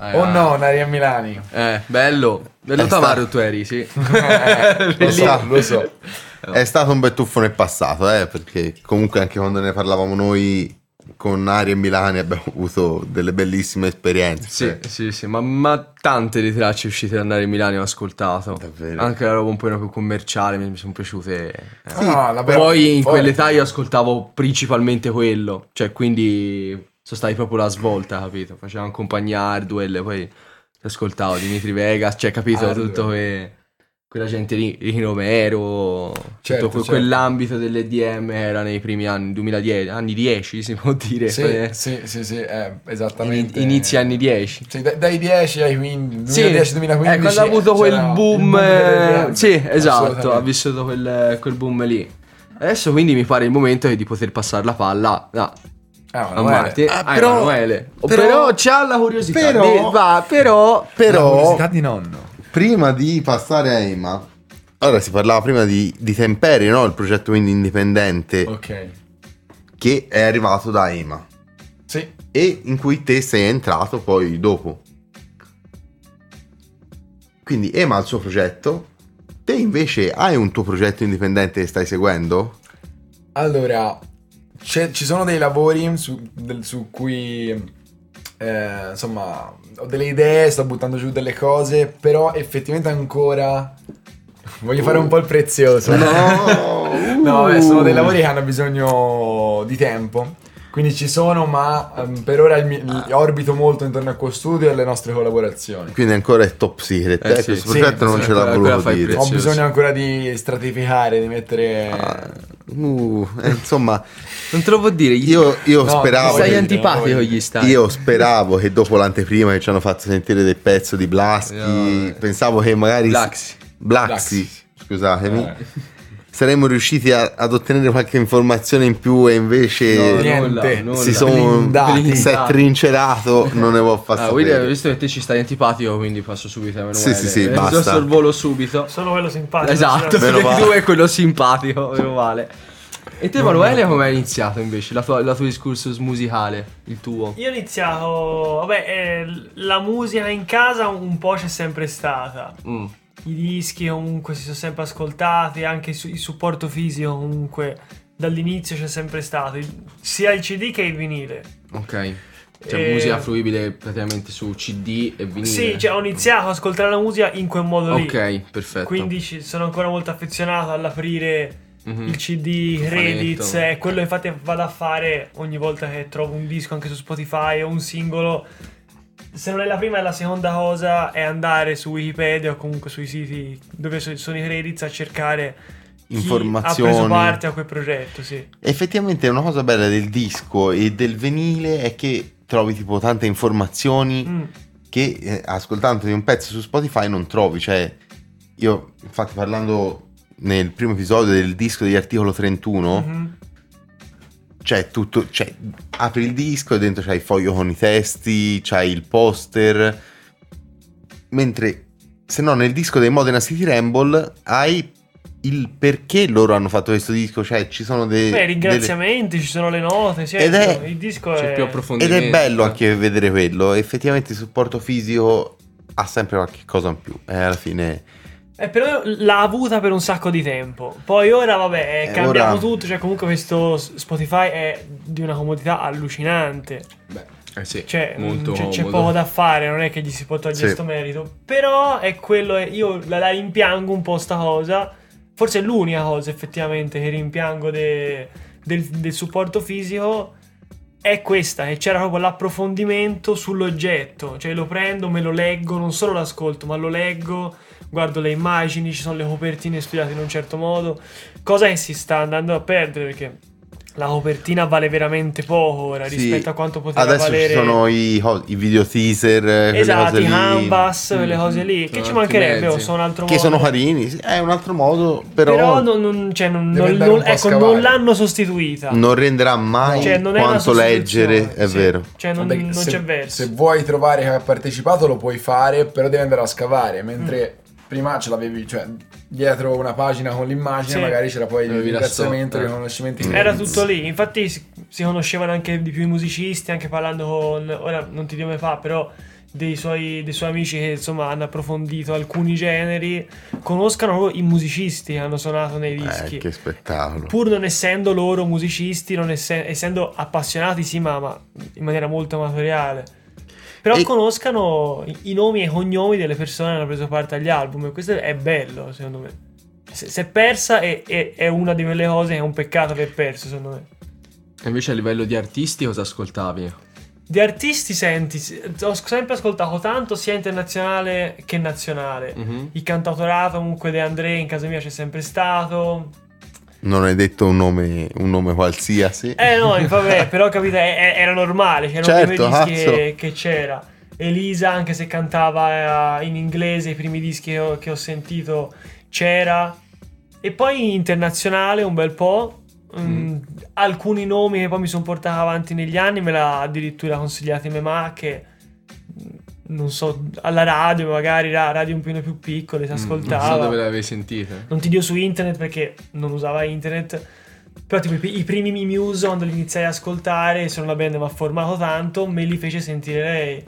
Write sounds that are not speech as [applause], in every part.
Eh, O ah. no, Nari a Milani. Eh, bello. Bello sta- tu eri, sì. Eh, [laughs] lo so, lo so. È stato un bel tuffo nel passato, eh, perché comunque anche quando ne parlavamo noi con Ari e Milani abbiamo avuto delle bellissime esperienze. Sì, cioè, sì, sì, ma, ma tante di tracce uscite da andare in Milano ho ascoltato. Davvero? Anche la roba un po' più commerciale mi, mi sono piaciute. eh. La vera- Poi in quell'età io ascoltavo principalmente quello, cioè quindi sono stati proprio la svolta, capito? Facevamo compagnia Hardwell, poi ascoltavo Dimitri Vegas, cioè capito Hardwell. tutto que- quella gente lì, Ricky Romero, Certo, certo. quell'ambito dell'EDM era nei primi anni, 2010, anni 10 si può dire, Sì, eh, sì, sì, sì, eh, in- esattamente. inizi anni 10. Sì, dai, dai 10 ai 15, Sì, 2010-2015. eh, quando ha avuto quel boom, eh, sì, esatto, ha vissuto quel, quel boom lì. Adesso quindi mi pare il momento di poter passare la palla Ah, a Ah, a però- Emanuele. Oh, però- Però, c'ha la curiosità, però- va, però... La Però, curiosità di nonno. prima di passare a Ema, ora si parlava prima di, di Temperi, no? Il progetto quindi indipendente Ok. che è arrivato da Ema Sì. e in cui te sei entrato poi dopo. Quindi Ema ha il suo progetto, te invece hai un tuo progetto indipendente che stai seguendo? Allora, ci sono dei lavori su, del- su cui, eh, insomma, ho delle idee, sto buttando giù delle cose, però effettivamente ancora voglio fare un po' il prezioso. No! [laughs] No, vabbè, sono dei lavori che hanno bisogno di tempo. Quindi ci sono, ma ehm, per ora mi- Ah. orbito molto intorno al studio e alle nostre collaborazioni. Quindi ancora è top secret. Eh eh, sì, questo sì, progetto non sì, ce l'ha voluto dire. Ho bisogno ancora di stratificare, di mettere... Ah, uh, eh, insomma, Non te lo può dire, gli- io, io No, speravo. dire, antipatico gli stai. Io speravo che dopo l'anteprima che ci hanno fatto sentire del pezzo di Blaschi, No, pensavo che magari Blaxi. Blaxi, Blaxi. scusatemi, Eh. Saremmo riusciti a- ad ottenere qualche informazione in più e invece No, niente. nulla, nulla. si sono blindati. si è trincerato, non ne può fare Ah, sapere. Visto che te ci stai antipatico, quindi passo subito a Emanuele. Sì, sì, sì, Eh, basta. do sorvolo subito. Sono quello simpatico. Esatto, Meno perché male. tu è quello simpatico, meno male. E te, Emanuele, come hai iniziato invece? La tua, la tua discorso musicale, il tuo? Io ho iniziato, vabbè, eh, la musica in casa un po' c'è sempre stata. Mm. I dischi comunque si sono sempre ascoltati, anche il supporto fisico comunque dall'inizio c'è sempre stato, sia il CD che il vinile. Ok. Cioè, Eh, musica fruibile praticamente su CD e vinile. Sì, cioè ho iniziato ad ascoltare la musica in quel modo lì. Ok, perfetto. Quindi sono ancora molto affezionato all'aprire Mhm. il CD, fanetto. è quello infatti vado a fare ogni volta che trovo un disco anche su Spotify o un singolo. Se non è la prima la seconda cosa è andare su Wikipedia o comunque sui siti dove so- sono i credits a cercare Informazioni. ha preso parte a quel progetto, sì. Effettivamente una cosa bella del disco e del vinile è che trovi tipo tante informazioni Mm. che eh, ascoltando di un pezzo su Spotify non trovi. Cioè, io infatti parlando nel primo episodio del disco degli articolo 31, Mhm. C'è tutto, cioè, apri il disco e dentro c'hai il foglio con i testi, c'hai il poster, mentre se no nel disco dei Modena City Ramble hai il perché loro hanno fatto questo disco, cioè ci sono dei... Beh, ringraziamenti, ci sono le note, sì, Ed è- il disco C'è è... più Ed approfondimento. è bello anche vedere quello, effettivamente il supporto fisico ha sempre qualche cosa in più, e alla fine... Eh, però l'ha avuta per un sacco di tempo. Poi ora, vabbè, è Eh, cambiato ora- tutto. Cioè, comunque, questo Spotify è di una comodità allucinante. Beh, Eh sì, Cioè, molto mm, c'è, c'è poco da fare. Non è che gli si può togliere Sì. questo merito. Però è quello. Io la, la rimpiango un po' sta cosa. Forse è l'unica cosa effettivamente che rimpiango de- del, del supporto fisico. È questa, che c'era proprio l'approfondimento sull'oggetto. Cioè, lo prendo, me lo leggo, non solo l'ascolto, ma lo leggo, guardo le immagini, ci sono le copertine studiate in un certo modo. Cosa che si sta andando a perdere perché la copertina vale veramente poco ora Sì, rispetto a quanto poteva Adesso valere. ci sono i, i video teaser, quelle Esatto, cose i lì, canvas, quelle Mm, cose lì. sono Che ci mancherebbe? mezzi. oh, sono un altro che modo. sono carini, sì, è un altro modo, però, Però non, non- cioè, non- non- ecco, l'hanno sostituita. non renderà mai Cioè, quanto leggere, è sì. vero. Cioè, non, Vabbè, non se, c'è verso. Se vuoi trovare che ha partecipato lo puoi fare, però devi andare a scavare, mentre Mm. Prima ce l'avevi, cioè dietro una pagina con l'immagine Sì. magari c'era poi il ringraziamento, storia. i riconoscimenti. Era tutto lì, infatti si, si conoscevano anche di più i musicisti, anche parlando con, ora non ti dico come fa, però dei suoi, dei suoi amici che insomma hanno approfondito alcuni generi conoscano proprio i musicisti che hanno suonato nei dischi. Eh, che spettacolo. Pur non essendo loro musicisti, non esse- essendo appassionati, sì, ma, ma in maniera molto amatoriale. Però E- conoscano i, nomi e i cognomi delle persone che hanno preso parte agli album. E questo è bello, secondo me. Se, se è persa è, è- è una di quelle cose che è un peccato aver perso, secondo me. E invece a livello di artisti cosa ascoltavi? Di artisti, senti, ho sempre ascoltato tanto sia internazionale che nazionale. Mhm. Il cantautorato comunque De André in casa mia c'è sempre stato. Non hai detto un nome, un nome qualsiasi. Eh no, vabbè, [laughs] però capite, era normale, c'erano Certo, i primi dischi che, che c'era. Elisa, anche se cantava eh, in inglese, i primi dischi che ho, che ho sentito c'era. E poi internazionale un bel po'. Mm, Alcuni nomi che poi mi sono portato avanti negli anni me l'ha addirittura consigliati mia mamma che mm, non so, alla radio, magari ra- radio un po' più piccole, si Non ascoltava. so dove le avevi sentite. Non ti dico su internet perché non usava internet. Però tipo i, pri- i primi Mi Muse quando li iniziai ad ascoltare, sono una band che mi ha formato tanto, me li fece sentire lei.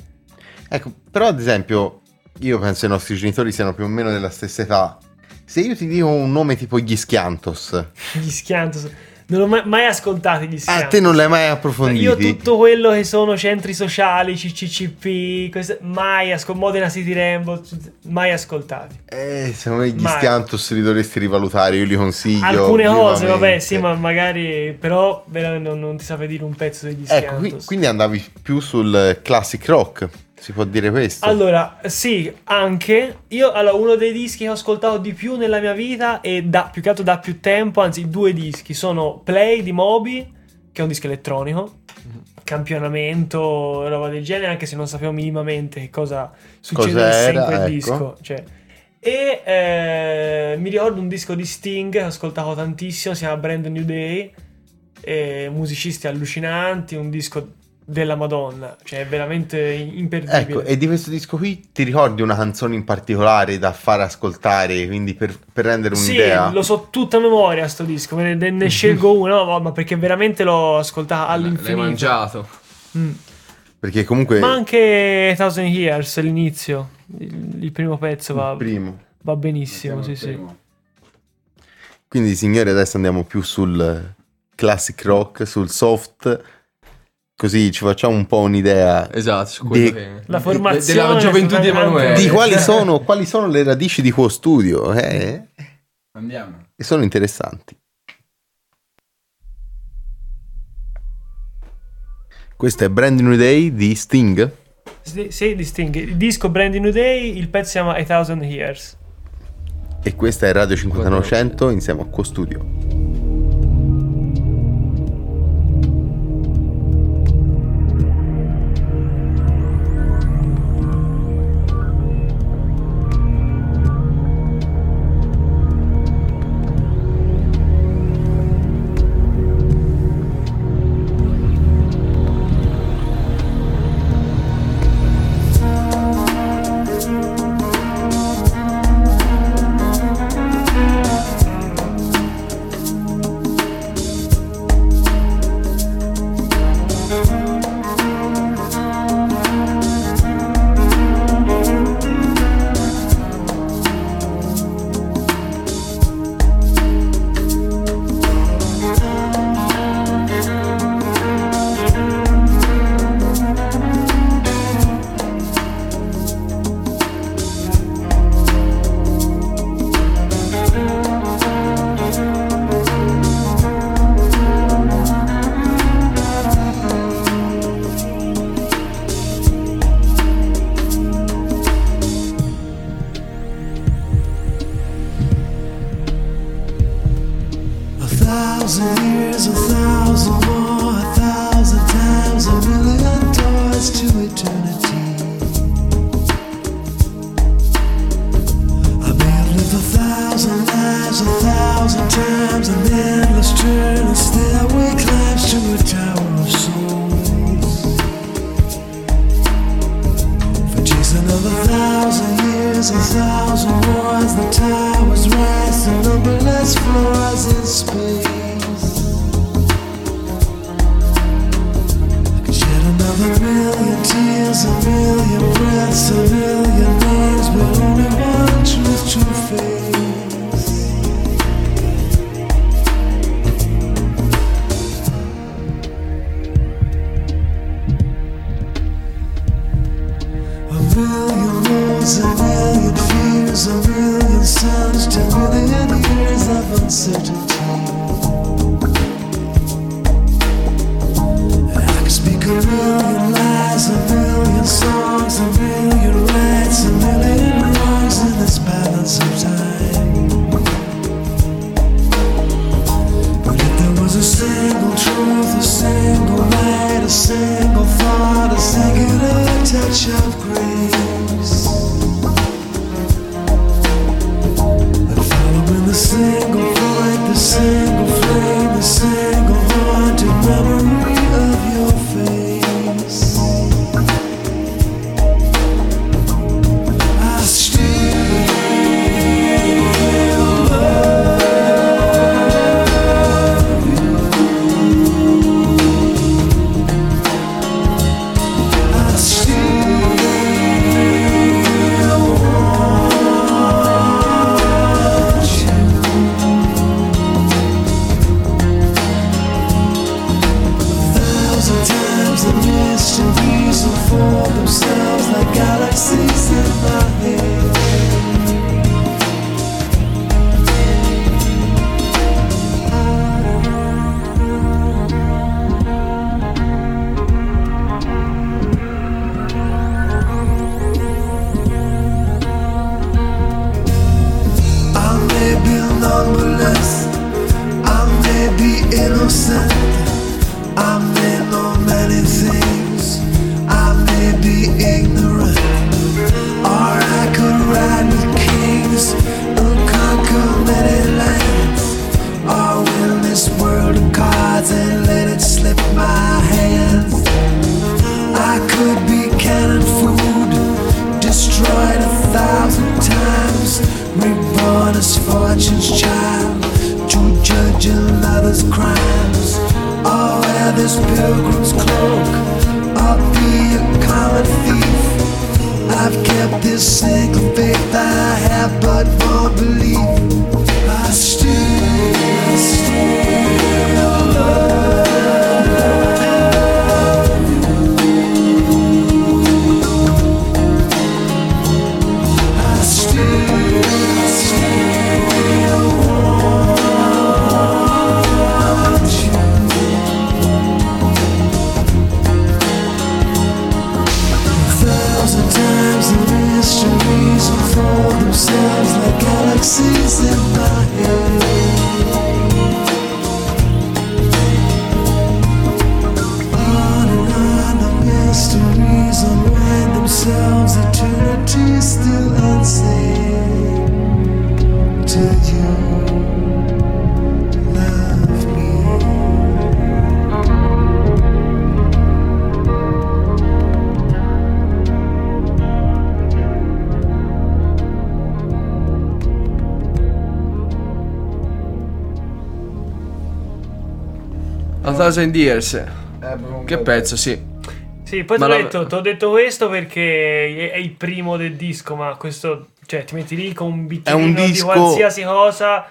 Ecco, però ad esempio, io penso i nostri genitori siano più o meno della stessa età. Se io ti dico un nome tipo gli Schiantos, [laughs] Gli Schiantos. Non ho mai, mai ascoltati gli Schiantos. ah, te non l'hai mai approfonditi? Io tutto quello che sono centri sociali, CCCP, queste, mai ascoltato, Modena City Rainbow, mai ascoltati. Eh, secondo me gli Mai. Schiantos li dovresti rivalutare, io li consiglio. Alcune cose, vabbè, sì, ma magari, però veramente non, non ti saprei dire un pezzo degli Ecco, qui- Schiantos. quindi andavi più sul classic rock, si può dire questo? Allora, sì, anche io allora, uno dei dischi che ho ascoltato di più nella mia vita e da più che altro da più tempo, anzi due dischi, sono Play di Moby, che è un disco elettronico, campionamento, roba del genere, anche se non sapevo minimamente che cosa succedesse in Cos'era, quel ecco. disco. Cioè. E eh, mi ricordo un disco di Sting che ho ascoltato tantissimo, si chiama Brand New Day, e musicisti allucinanti, un disco della Madonna, cioè è veramente imperdibile. Ecco, e di questo disco qui ti ricordi una canzone in particolare da far ascoltare, quindi per, per rendere un'idea? Sì, lo so tutta a memoria sto disco, ne, ne scelgo [laughs] uno, no, ma perché veramente l'ho ascoltato all'infinito. L'hai mangiato. Mm. Perché comunque Ma anche Thousand Years, l'inizio, il, il primo pezzo va, il primo. va benissimo, sì sì. Quindi signori adesso andiamo più sul classic rock, sul soft, così ci facciamo un po' un'idea Esatto, Di- che... La de- formazione della gioventù di Emanuele. di quali sono, quali sono le radici di tuo studio, eh? Andiamo. E sono interessanti. Questo è Brand New Day di Sting. Sì, di Sting. Il disco Brand New Day, il pezzo si chiama A Thousand Years. E questa è Radio 5900 insieme a Quo Studio. Thousand Years. Eh, Che pezzo, sì. Sì, poi ti ho detto, detto questo perché è il primo del disco, ma questo, cioè, ti metti lì con un bicchierino di disco- qualsiasi cosa,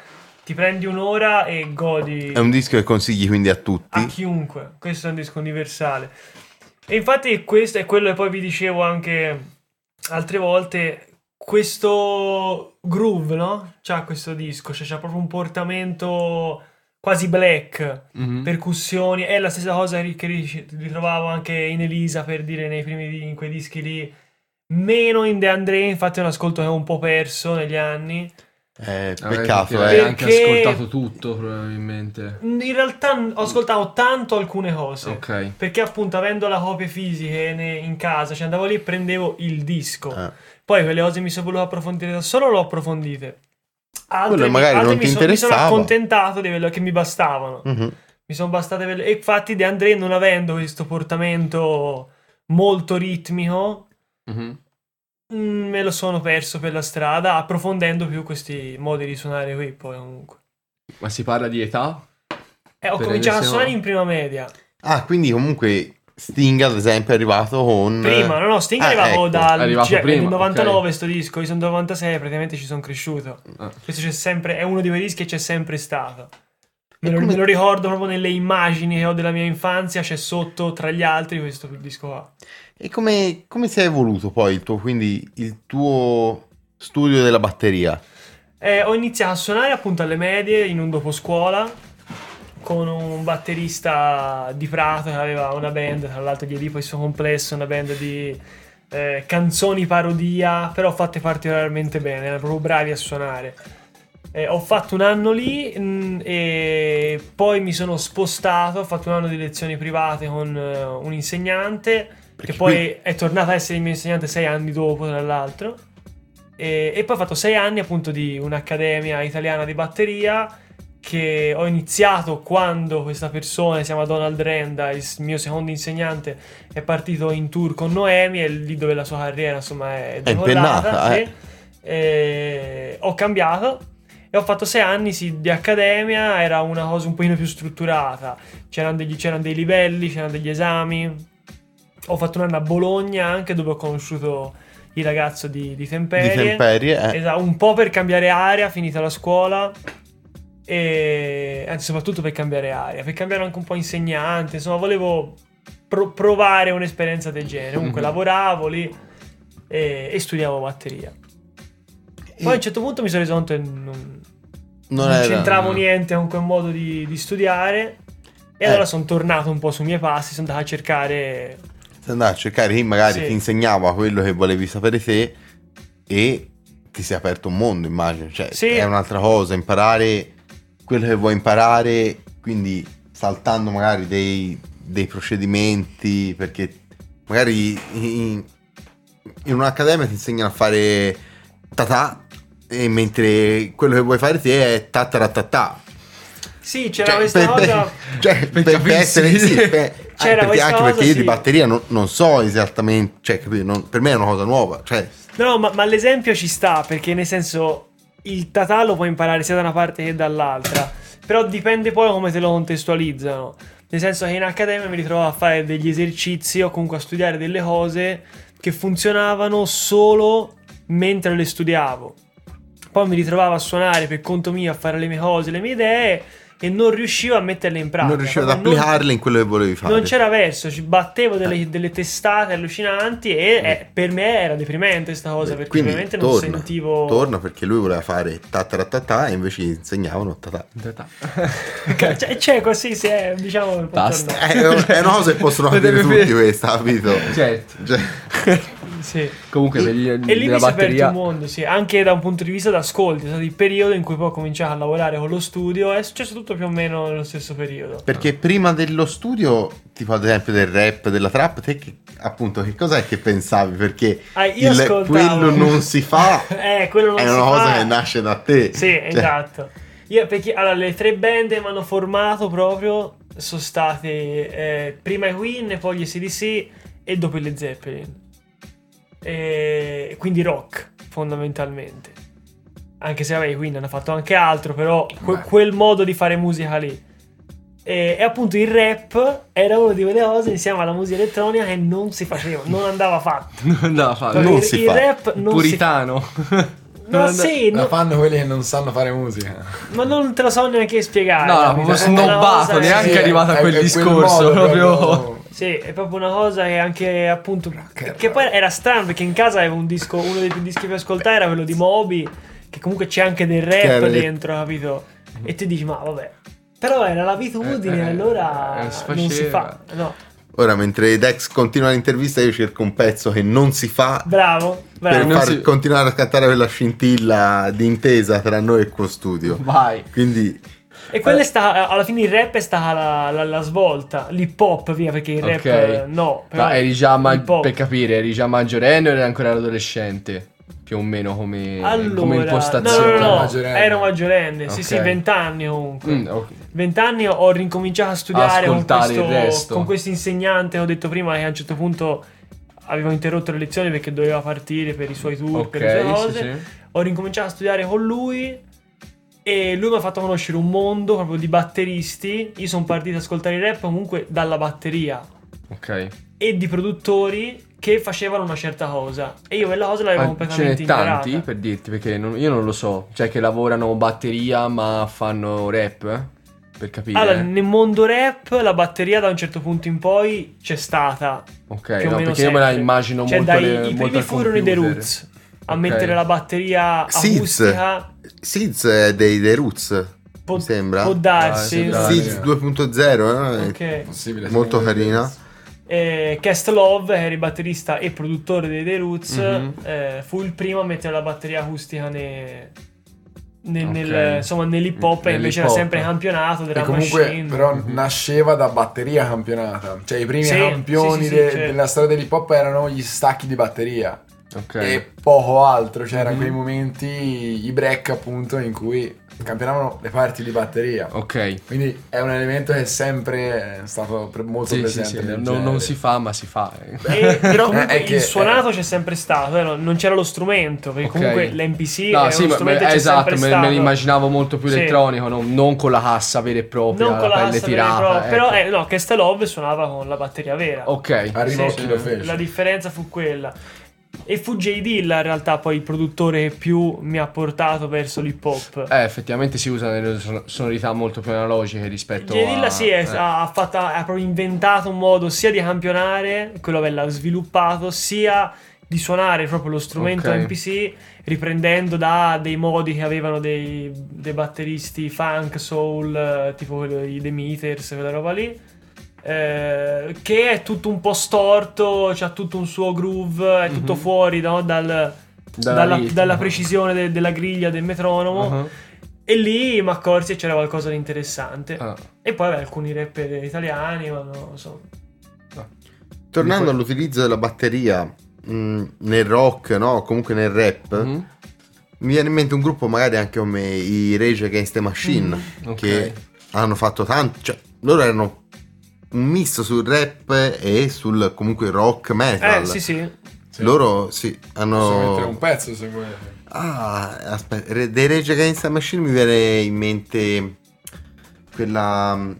ti prendi un'ora e godi È un disco che consigli quindi a tutti. a chiunque. Questo è un disco universale. E infatti questo è quello che poi vi dicevo anche altre volte, questo groove, no? C'ha questo disco, cioè c'ha proprio un portamento quasi black Mhm. percussioni. È la stessa cosa che che ri- ritrovavo anche in Elisa per dire nei primi in quei dischi lì. Meno in De André, infatti è un ascolto che ho un po' perso negli anni. Eh, peccato, perché eh. Hai anche ascoltato tutto, probabilmente. In realtà ho ascoltato tanto alcune cose. Ok. Perché appunto avendo la copie fisiche ne- in casa, cioè andavo lì e prendevo il disco. Ah. Poi quelle cose mi sono voluto approfondire da solo, l'ho approfondite. Altre, Quello magari altre non mi, ti so- mi sono accontentato di quello che mi bastavano. Mhm. Mi sono bastate quelle. E infatti, De André, non avendo questo portamento molto ritmico, Mhm. mm, me lo sono perso per la strada, approfondendo più questi modi di suonare qui. Poi, comunque. Ma si parla di età? Eh, ho Per cominciato a suonare in prima media. Ah, quindi comunque Sting, ad esempio, è arrivato con. Prima, no, no, Sting Ah, arrivavo ecco. dal Arrivato cioè, prima, nel 99 ok. sto disco, io sono del 96, praticamente ci sono cresciuto. Ah. Questo c'è sempre, è uno di quei dischi che c'è sempre stato. Me lo, come- me lo ricordo proprio nelle immagini che ho della mia infanzia, c'è sotto tra gli altri questo disco qua. E come, come si è evoluto poi il tuo, quindi, il tuo studio della batteria? Eh, ho iniziato a suonare appunto alle medie in un doposcuola con un batterista di Prato che aveva una band, tra l'altro gli Edipo il suo complesso, una band di eh, canzoni parodia, però fatte particolarmente bene, erano proprio bravi a suonare. Eh, ho fatto un anno lì mh, e poi mi sono spostato, ho fatto un anno di lezioni private con eh, un insegnante Perché che poi qui- è tornato a essere il mio insegnante sei anni dopo, tra l'altro. E, e poi ho fatto sei anni appunto di un'accademia italiana di batteria che ho iniziato quando questa persona, si chiama Donald Renda, il mio secondo insegnante, è partito in tour con Noemi e lì dove la sua carriera insomma è decollata. impennata, sì. eh. E ho cambiato e ho fatto sei anni sì, di accademia, era una cosa un pochino più strutturata, c'erano, degli- c'erano dei livelli, c'erano degli esami. Ho fatto un anno a Bologna anche dove ho conosciuto il ragazzo di, di Temperie. Di Temperie, eh. Esatto, un po' per cambiare aria, finita la scuola. E anzi, soprattutto per cambiare aria, per cambiare anche un po' insegnante. Insomma, volevo pro- provare un'esperienza del genere. Comunque, Mhm. lavoravo lì e, e studiavo batteria. Poi a un certo punto mi sono reso conto che non, Non, non era- c'entravo niente con quel modo di, di studiare. E Eh. allora sono tornato un po' sui miei passi, sono andato a cercare. Sei andato a cercare chi magari Sì. ti insegnava quello che volevi sapere te e ti si è aperto un mondo, immagino. Cioè, Sì. è un'altra cosa, imparare quello che vuoi imparare, quindi saltando magari dei, dei procedimenti, perché magari in, in un'accademia ti insegnano a fare tatà, e mentre quello che vuoi fare te è tataratatà. Sì, c'era Cioè, questa per, [laughs] per- cosa. cioè, per, per capirsi. essere sì, per- [laughs] C'era anche perché, anche cosa, perché io sì. di batteria non, non so esattamente, cioè, capito? Non- per me è una cosa nuova, cioè, No, ma, ma l'esempio ci sta perché nel senso il tatà lo puoi imparare sia da una parte che dall'altra, però dipende poi come te lo contestualizzano. Nel senso che in accademia mi ritrovavo a fare degli esercizi o comunque a studiare delle cose che funzionavano solo mentre le studiavo. Poi mi ritrovavo a suonare per conto mio, a fare le mie cose, le mie idee e non riuscivo a metterle in pratica. non riuscivo ad Proprio non- applicarle in quello che volevi fare. non c'era verso, ci battevo delle, delle testate allucinanti e eh, per me era deprimente sta cosa perché Quindi ovviamente non sentivo... torna perché lui voleva fare tataratatà e invece gli insegnavano tatà. [laughs] C'è, c'è così, si è, diciamo... Basta. È, è una cosa che possono [laughs] deve tutti questa, capito? Certo. Cioè, Sì. Comunque per gli, E lì mi si è aperto batteria un mondo, sì, anche da un punto di vista d'ascolti, è stato il periodo in cui poi ho cominciato a lavorare con lo studio, è successo tutto più o meno nello stesso periodo. perché prima dello studio, tipo ad esempio del rap, della trap, te che, appunto che cos'è che pensavi? Perché Ah, io il- ascoltavo- quello non si fa [laughs] Eh, quello non è si una cosa fa. che nasce da te. Sì, Cioè, esatto. Io perché allora le tre band che mi hanno formato proprio sono state eh, prima i Queen, poi gli ACDC e dopo i Led Zeppelin. E quindi rock, fondamentalmente. Anche se vabbè, i Queen hanno fatto anche altro, però que- quel modo di fare musica lì. E, e appunto il rap era una di quelle cose insieme alla musica elettronica che non si faceva, non andava fatto. [laughs] non andava a fare. Proprio Non il, si il fa. rap non Puritano. si [laughs] fa. No, Non- sì, La no- fanno quelli che non sanno fare musica. ma non te lo so neanche spiegare. No, proprio snobbato, neanche sì, arrivato a quel è quel discorso, modo proprio- Sì, è proprio una cosa che anche appunto. Che Che poi era strano perché in casa avevo un disco, uno dei più dischi più ascoltati era quello di Moby, che comunque c'è anche del Che era rap dentro, capito? E ti dici, ma vabbè. Però era l'abitudine, Eh, eh, allora eh, non si fa. No, Ora, mentre Dex continua l'intervista, io cerco un pezzo che non si fa bravo, per bravo. non far si- continuare a scattare quella scintilla di intesa tra noi e il tuo studio. Vai. Quindi, E quella è stata, alla fine il rap è stata la, la- la svolta, l'hip hop via, perché il rap Ok. eh, no. però Ma eri già ma- per capire, eri già maggiorenne o eri ancora adolescente? Più o meno come, Allora, come no, impostazione. no, no, no, Maggiorenne. ero maggiorenne, sì, Ok. sì, vent'anni comunque. Mm, ok. Vent'anni ho ricominciato a studiare con questo, con questo insegnante. Ho detto prima che a un certo punto avevo interrotto le lezioni perché doveva partire per i suoi tour, per le sue cose. sì, sì. Ho ricominciato a studiare con lui e lui mi ha fatto conoscere un mondo proprio di batteristi. Io sono partito ad ascoltare il rap comunque dalla batteria. Ok. e di produttori che facevano una certa cosa. E io quella cosa l'avevo Ah, ce completamente n'è tanti ignorata. per dirti, perché non- io non lo so. Cioè, che lavorano batteria ma fanno rap, eh? Per capire. Allora, nel mondo rap la batteria da un certo punto in poi c'è stata. ok, più o no, meno perché io me la sempre. immagino Cioè, molto dai, le- i primi furono i The. Roots a Ok. mettere la batteria Seeds. acustica. Seeds è dei The Roots, Può, mi sembra. può darsi. Ah. Seeds 2.0, eh? Ok. Possibile. Molto carina. Eh, Cast Love, che era il batterista e produttore dei The Roots, Mhm. eh, fu il primo a mettere la batteria acustica ne- nel, Ok. nel- insomma, nell'hip hop e invece era sempre campionato E della comunque, machine. però, nasceva da batteria campionata. Cioè, i primi Sì, campioni sì, sì, sì, de- certo. della storia dell'hip hop erano gli stacchi di batteria. Ok. E poco altro. C'erano Mhm. quei momenti, i break, appunto, in cui campionavano le parti di batteria. Ok. Quindi è un elemento che è sempre stato molto Sì, sì, presente. sì, nel non, non si fa, ma si fa. eh. E, però [laughs] comunque È che- il suonato c'è sempre stato, eh, non- c'era lo strumento, perché Ok. comunque l'NPC No, è sì, uno ma- strumento ma- esatto, sempre me, stato. me l'immaginavo molto più Sì. elettronico, non, non con la cassa vera e propria, Non con la pelle vera e tirata. propria, però ecco. eh, no, Cast Love suonava con la batteria vera. Ok. A Rinocchi Sì, lo fece. La differenza fu quella. E fu J. Dilla in realtà poi il produttore che più mi ha portato verso l'hip hop. Eh, effettivamente si usano delle son- sonorità molto più analogiche rispetto J. Dilla a... sì, è- eh. ha, fatto- ha proprio inventato un modo sia di campionare, quello che l'ha sviluppato, sia di suonare proprio lo strumento Ok. MPC riprendendo da dei modi che avevano dei, dei batteristi funk, soul, eh, tipo quello di The Meters, quella roba lì. Eh, che è tutto un po' storto, c'ha tutto un suo groove, è tutto Mhm. fuori no, dal- Dalla dalla, ritmo. dalla precisione de- della griglia del metronomo. Uh-huh. E lì mi accorsi che c'era qualcosa di interessante. Ah. E poi vabbè, alcuni rapper italiani, ma non lo so. Tornando all'utilizzo della batteria mh, nel rock, no? Comunque nel rap, Mhm. mi viene in mente un gruppo magari anche come i Rage Against the Machine, Mm, ok. che hanno fatto tanto, cioè loro erano un misto sul rap e sul comunque rock metal. Eh, sì, sì. Sì. Loro sì, Posso mettere un hanno... pezzo se vuoi. Ah, aspetta, dei Rage Against the Machine mi viene in mente quella...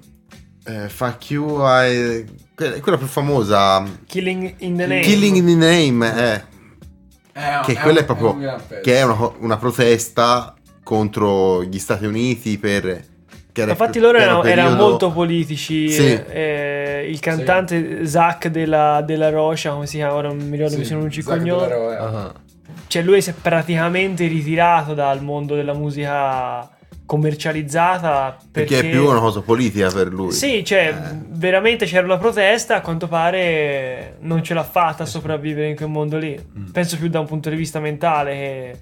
eh, fuck you, I- quella, quella più famosa... Killing in the Name. Killing in the Name, eh. che quella è proprio che è una, una protesta contro gli Stati Uniti per era Infatti loro erano, erano periodo- molto politici. Sì. eh, il cantante Zach della, della Rocha, come si chiama? Ora non mi ricordo, mi sono il cognome. Ah. Cioè lui si è praticamente ritirato dal mondo della musica commercializzata perché, perché è più una cosa politica per lui Sì, cioè Eh. veramente c'era una protesta, a quanto pare non ce l'ha fatta a sopravvivere in quel mondo lì. Mm. Penso più da un punto di vista mentale che,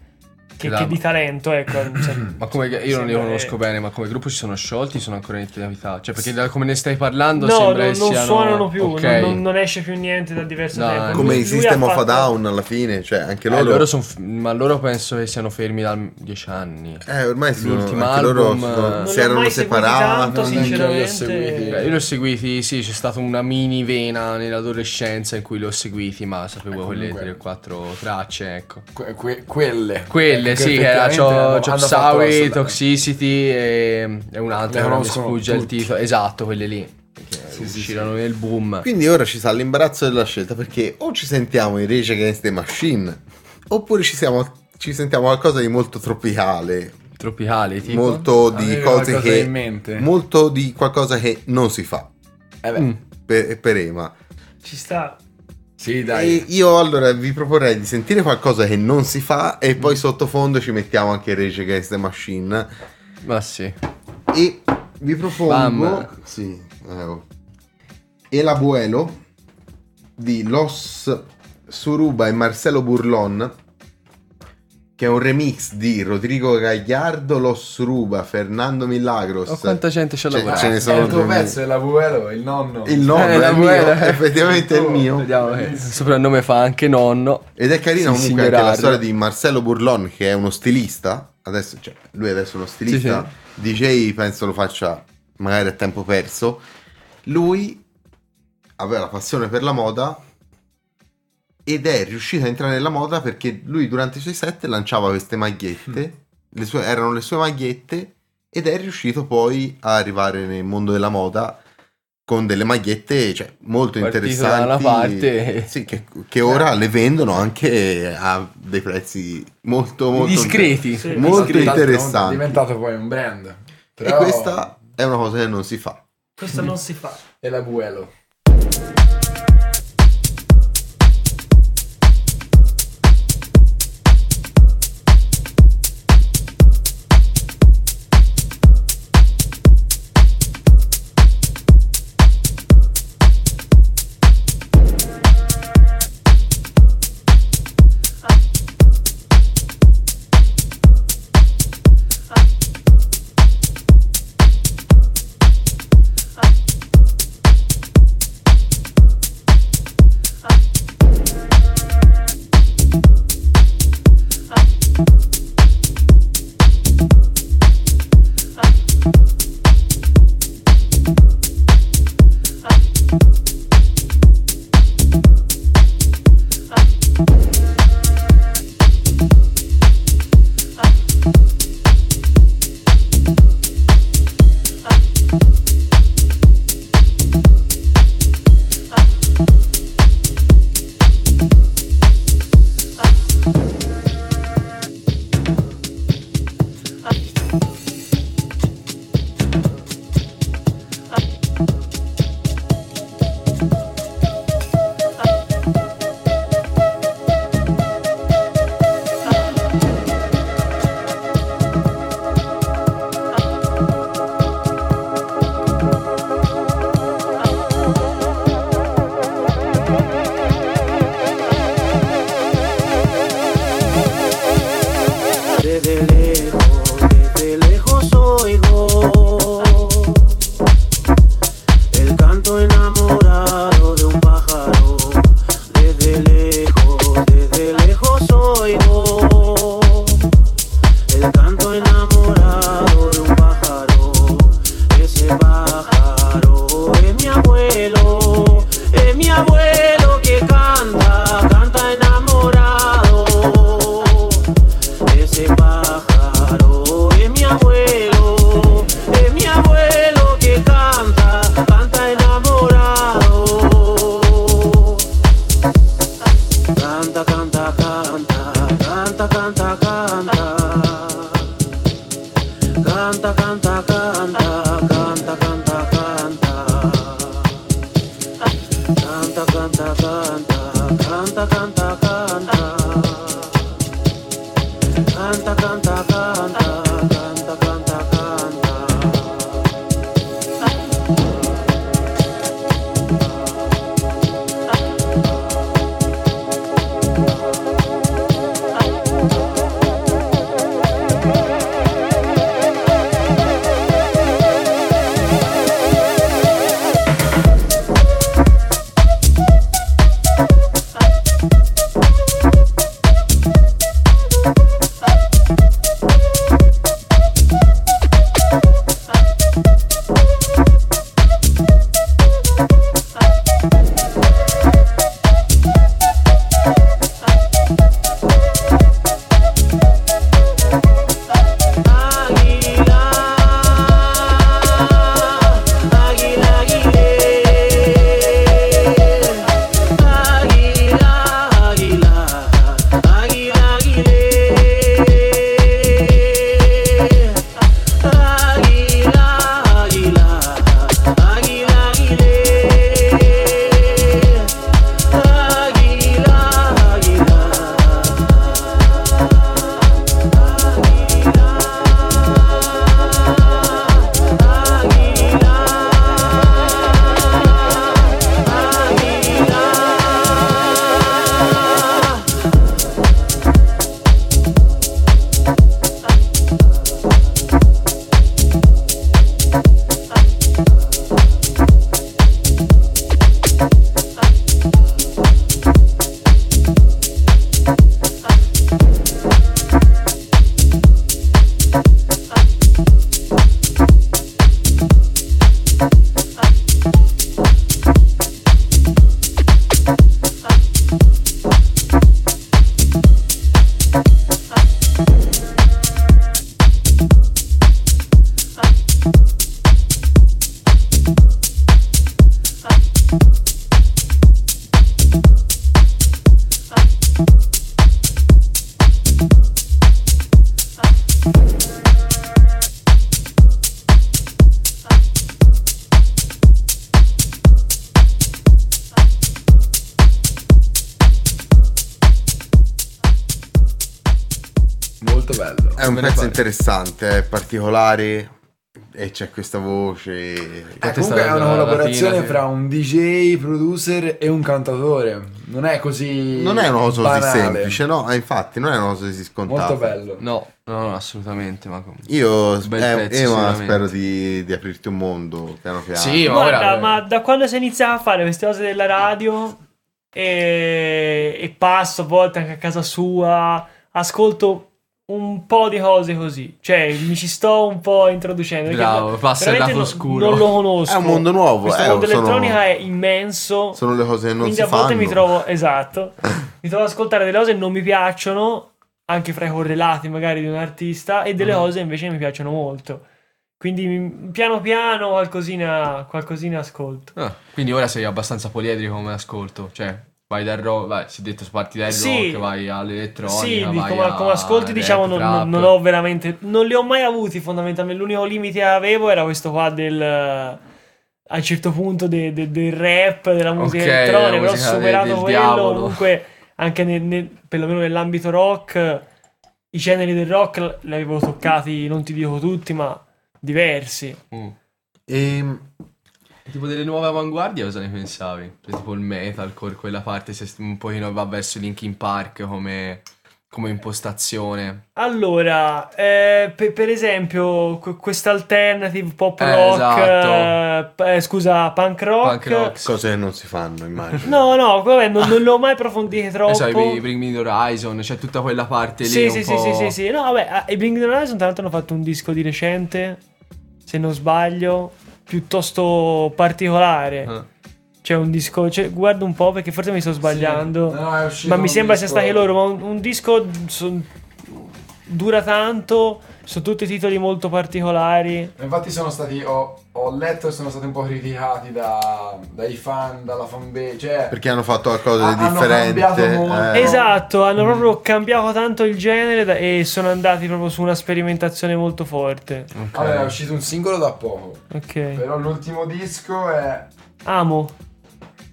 che- Da- che di talento, ecco. [clears throat] Cioè, Ma come io non li conosco bene, ma come gruppo si sono sciolti, sono ancora in attività. Cioè, perché da come ne stai parlando No, sembra non, che non siano... suonano più, Ok. non, non- esce più niente da diverso No, tempo. come Lui- i lui System of a fatto- Down alla fine cioè anche Eh, loro, loro son ma loro penso che siano fermi da 10 anni. eh, ormai sono, l'ultimo anche loro album, sono- eh, Non si erano separati tanto, io li ho sinceramente. seguiti. Beh, io li ho seguiti, sì, c'è stata una mini vena nell'adolescenza in cui li ho seguiti, ma sapevo Eh, quelle comunque- 3-4 tracce, ecco. Que- que- quelle. Quelle, Ecco, sì, che era Chop la- Toxicity e, e un'altra non mi sfugge il titolo. Esatto, quelle lì. Che Sì, sì, uscirono nel boom. quindi ora ci sta l'imbarazzo della scelta perché o ci sentiamo i Rage Against the Machine oppure ci, siamo, ci sentiamo qualcosa di molto tropicale Tropicali, tipo. molto di Avevi cose che in mente? molto di qualcosa che non si fa Eh beh, Mm. per, per Ema Ci sta. Sì, E dai. io allora vi proporrei di sentire qualcosa che non si fa e poi sottofondo ci mettiamo anche Rage Against the Machine. Ma sì. E vi propongo Bam. sì, eh, oh. El Abuelo di Los Suruba e Marcelo Burlon che è un remix di Rodrigo Gagliardo, Los Suruba, Fernando Milagros. Oh, quanta gente ci ha Cioè, lavorato. ce ne È sono il tuo pezzo, è l'abuelo, il nonno. Il nonno Eh, è il mio, eh. [laughs] effettivamente è il mio. Vediamo che il soprannome fa anche nonno. Ed è carina Sì, comunque anche la storia di Marcello Burlon, che è uno stilista. Adesso, cioè, lui adesso è uno stilista. DJ penso lo faccia magari a tempo perso. Lui aveva la passione per la moda ed è riuscito a entrare nella moda perché lui durante i suoi set lanciava queste magliette. Le sue- erano le sue magliette ed è riuscito poi a arrivare nel mondo della moda con delle magliette cioè, molto Partito interessanti. da una parte. Sì, che, che ora le vendono anche a dei prezzi molto, molto Discreti. Sì. Molto Discreti. interessanti. È diventato poi un brand. E Però questa è una cosa che non si fa. Questo non si fa. è la Buelo. Canta, canta, canta, canta, particolare e c'è questa voce. Eh, è comunque è una la collaborazione latina, fra un DJ, producer e un cantatore. Non è così. Non è una cosa così semplice, no? Eh, infatti, non è una cosa così scontata. Molto bello. No, no, no, assolutamente. Ma com- Io eh, pezzo, spero di, di aprirti un mondo piano piano. Sì, ma Guarda, ora- ma da quando si inizia a fare queste cose della radio e, e passo a volte anche a casa sua, ascolto un po' di cose così. Cioè, mi ci sto un po' introducendo. Bravo, passa il lato no- oscuro. Non lo conosco. È un mondo nuovo, Questo eh, mondo sono- elettronica è immenso. Sono le cose che non quindi si a volte fanno. mi trovo, esatto, [laughs] mi trovo ad ascoltare delle cose che non mi piacciono, anche fra i correlati magari di un artista, e Mm. delle cose invece mi piacciono molto. Quindi piano piano qualcosina, qualcosina ascolto. Ah, quindi ora sei abbastanza poliedrico come ascolto. Cioè, vai dal rock, vai, si è detto parti dal Sì. rock, vai all'elettronica, Sì, come, a come ascolti diciamo non, non- ho veramente... Non li ho mai avuti fondamentalmente. L'unico limite che avevo era questo qua del... A un certo punto de- de- del rap, della musica Ok, elettronica, però ho superato del quello. diavolo. Comunque, anche nel- nel- perlomeno nell'ambito rock, i generi del rock li avevo toccati, non ti dico tutti, ma diversi. Mm. E Tipo delle nuove avanguardie cosa ne pensavi? Cioè, tipo il metalcore, quella parte se un pochino va verso Linkin Park come, come impostazione. Allora, eh, pe- per esempio, que- questa alternative pop Eh, rock, esatto. eh, eh, scusa, punk rock. Punk rock. cose che non si fanno, immagino. No, no, vabbè, non, non l'ho mai approfondito troppo. Eh, sai, i Bring Me the Horizon, c'è tutta quella parte lì sì, un sì, sì, po'... sì, sì, sì. No, vabbè, eh, i Bring the Horizon tra l'altro hanno fatto un disco di recente, se non sbaglio, piuttosto particolare. Ah. C'è un disco, cioè, guarda un po' perché forse mi sto sbagliando. No, no, è uscito Ma mi sembra sia disco- stati loro, ma un, un disco son- dura tanto, sono tutti titoli molto particolari. Infatti sono stati, ho, ho letto e sono stati un po' criticati da- dai fan, dalla fanbase, cioè... Perché hanno fatto qualcosa di hanno differente. cambiato molto. eh. Esatto, hanno proprio cambiato tanto il genere da- e sono andati proprio su una sperimentazione molto forte. Ok. Allora, è uscito un singolo da poco, Ok. però l'ultimo disco è... Amo.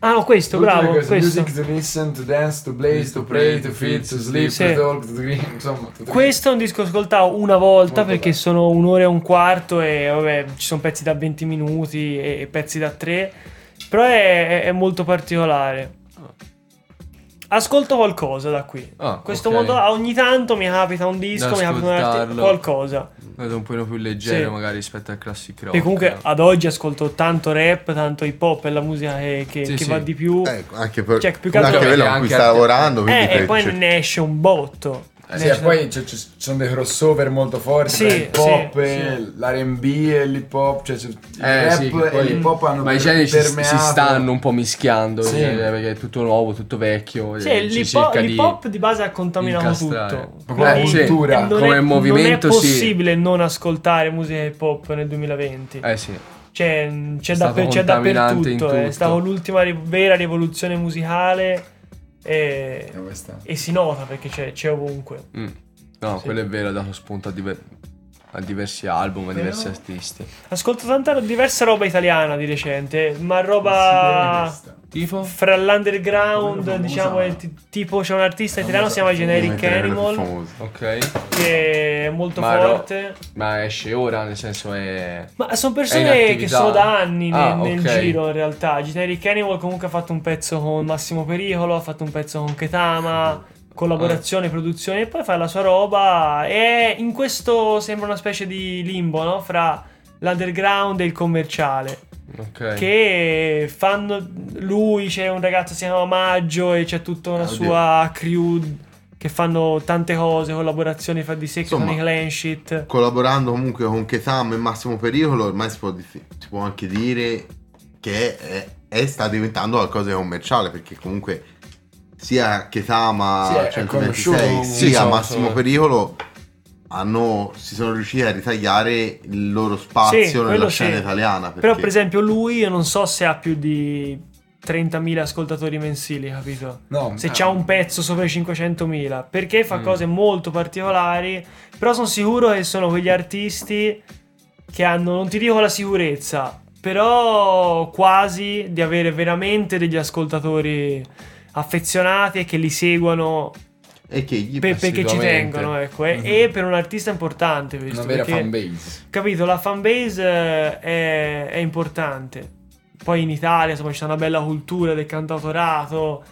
Ah no, questo, l'ultimo bravo, questo, questo. Music to listen, to dance, to blaze, to pray, to feel, to sleep, Sì. to talk, to dream, insomma... tutto Questo è un disco che ascoltavo una volta Molto perché bello. sono un'ora e un quarto e vabbè, ci sono pezzi da 20 minuti e, e pezzi da 3. Però è, è- è molto particolare. Ascolto qualcosa da qui. Ah, Questo ok. modo ogni tanto mi capita un disco, mi capita un arti- qualcosa. Vedo un po' più leggero Sì. magari rispetto al classic rock. E comunque ad oggi ascolto tanto rap, tanto hip hop, è la musica che, che- Sì, che sì. va di più. Ecco, anche per Cioè, più che anche altro- quello con Anche cui sta lavorando. quindi Eh, e poi cioè- ne esce un botto. Eh, Sì, e poi ci sono dei crossover molto forti Sì, il pop, sì, e sì. l'R&B e l'hip hop, cioè il Eh, rap sì, e l'hip hop hanno Ma i per- generi si, permeato- si stanno un po' mischiando Sì. eh, perché è tutto nuovo, tutto vecchio. Sì, e si l'hip hop, l'hip di hop di base ha contaminato incastrare. tutto. La Quindi cultura. Come è, movimento, non è sì. possibile non ascoltare musica hip hop nel 2020. Eh sì. C'è, c'è, dapper- c'è dappertutto. È stata l'ultima ri- vera rivoluzione musicale e, e si nota perché c'è, c'è ovunque. Mm. No, Sì. quello è vero, ha dato spunto a, diver- a diversi album, a diversi artisti. Ascolto tanta diversa roba italiana di recente, ma roba Tipo? fra l'underground, diciamo, è ti- tipo c'è un artista italiano si chiama Generic Animal. Ok. che è molto Ma ro- forte. Ma esce ora, nel senso è... Ma sono persone che sono da anni nel, Ah, nel ok. giro in realtà. Generic Animal comunque ha fatto un pezzo con Massimo Pericolo, ha fatto un pezzo con Ketama, collaborazione, Ah. produzione e poi fa la sua roba e in questo sembra una specie di limbo, no? Fra l'underground e il commerciale. Ok. Che fanno lui, c'è un ragazzo che si chiama Maggio e c'è tutta una Oddio. sua crew che fanno tante cose, collaborazioni fra di sé, che sono i clan shit. Collaborando comunque con Ketam e Massimo Pericolo, ormai si può, si può anche dire che è, è- sta diventando qualcosa di commerciale perché comunque sia Ketama Sì, è 126 conosciuto comunque. sia Sì, sono- Massimo sono- Pericolo hanno, si sono riusciti a ritagliare il loro spazio Sì, nella scena sì. italiana perché Però per esempio lui io non so se ha più di 30.000 ascoltatori mensili, capito? No, Se eh, c'ha un pezzo sopra i 500.000, perché fa Mm. cose molto particolari, però sono sicuro che sono quegli artisti che hanno, non ti dico la sicurezza, però quasi di avere veramente degli ascoltatori affezionati e che li seguono E che gli per- perché ci tengono, ecco, e, Mhm. e per un artista importante questo, una vera perché- fanbase. Capito, la fanbase eh, è, è importante. Poi in Italia, insomma, c'è una bella cultura del cantautorato.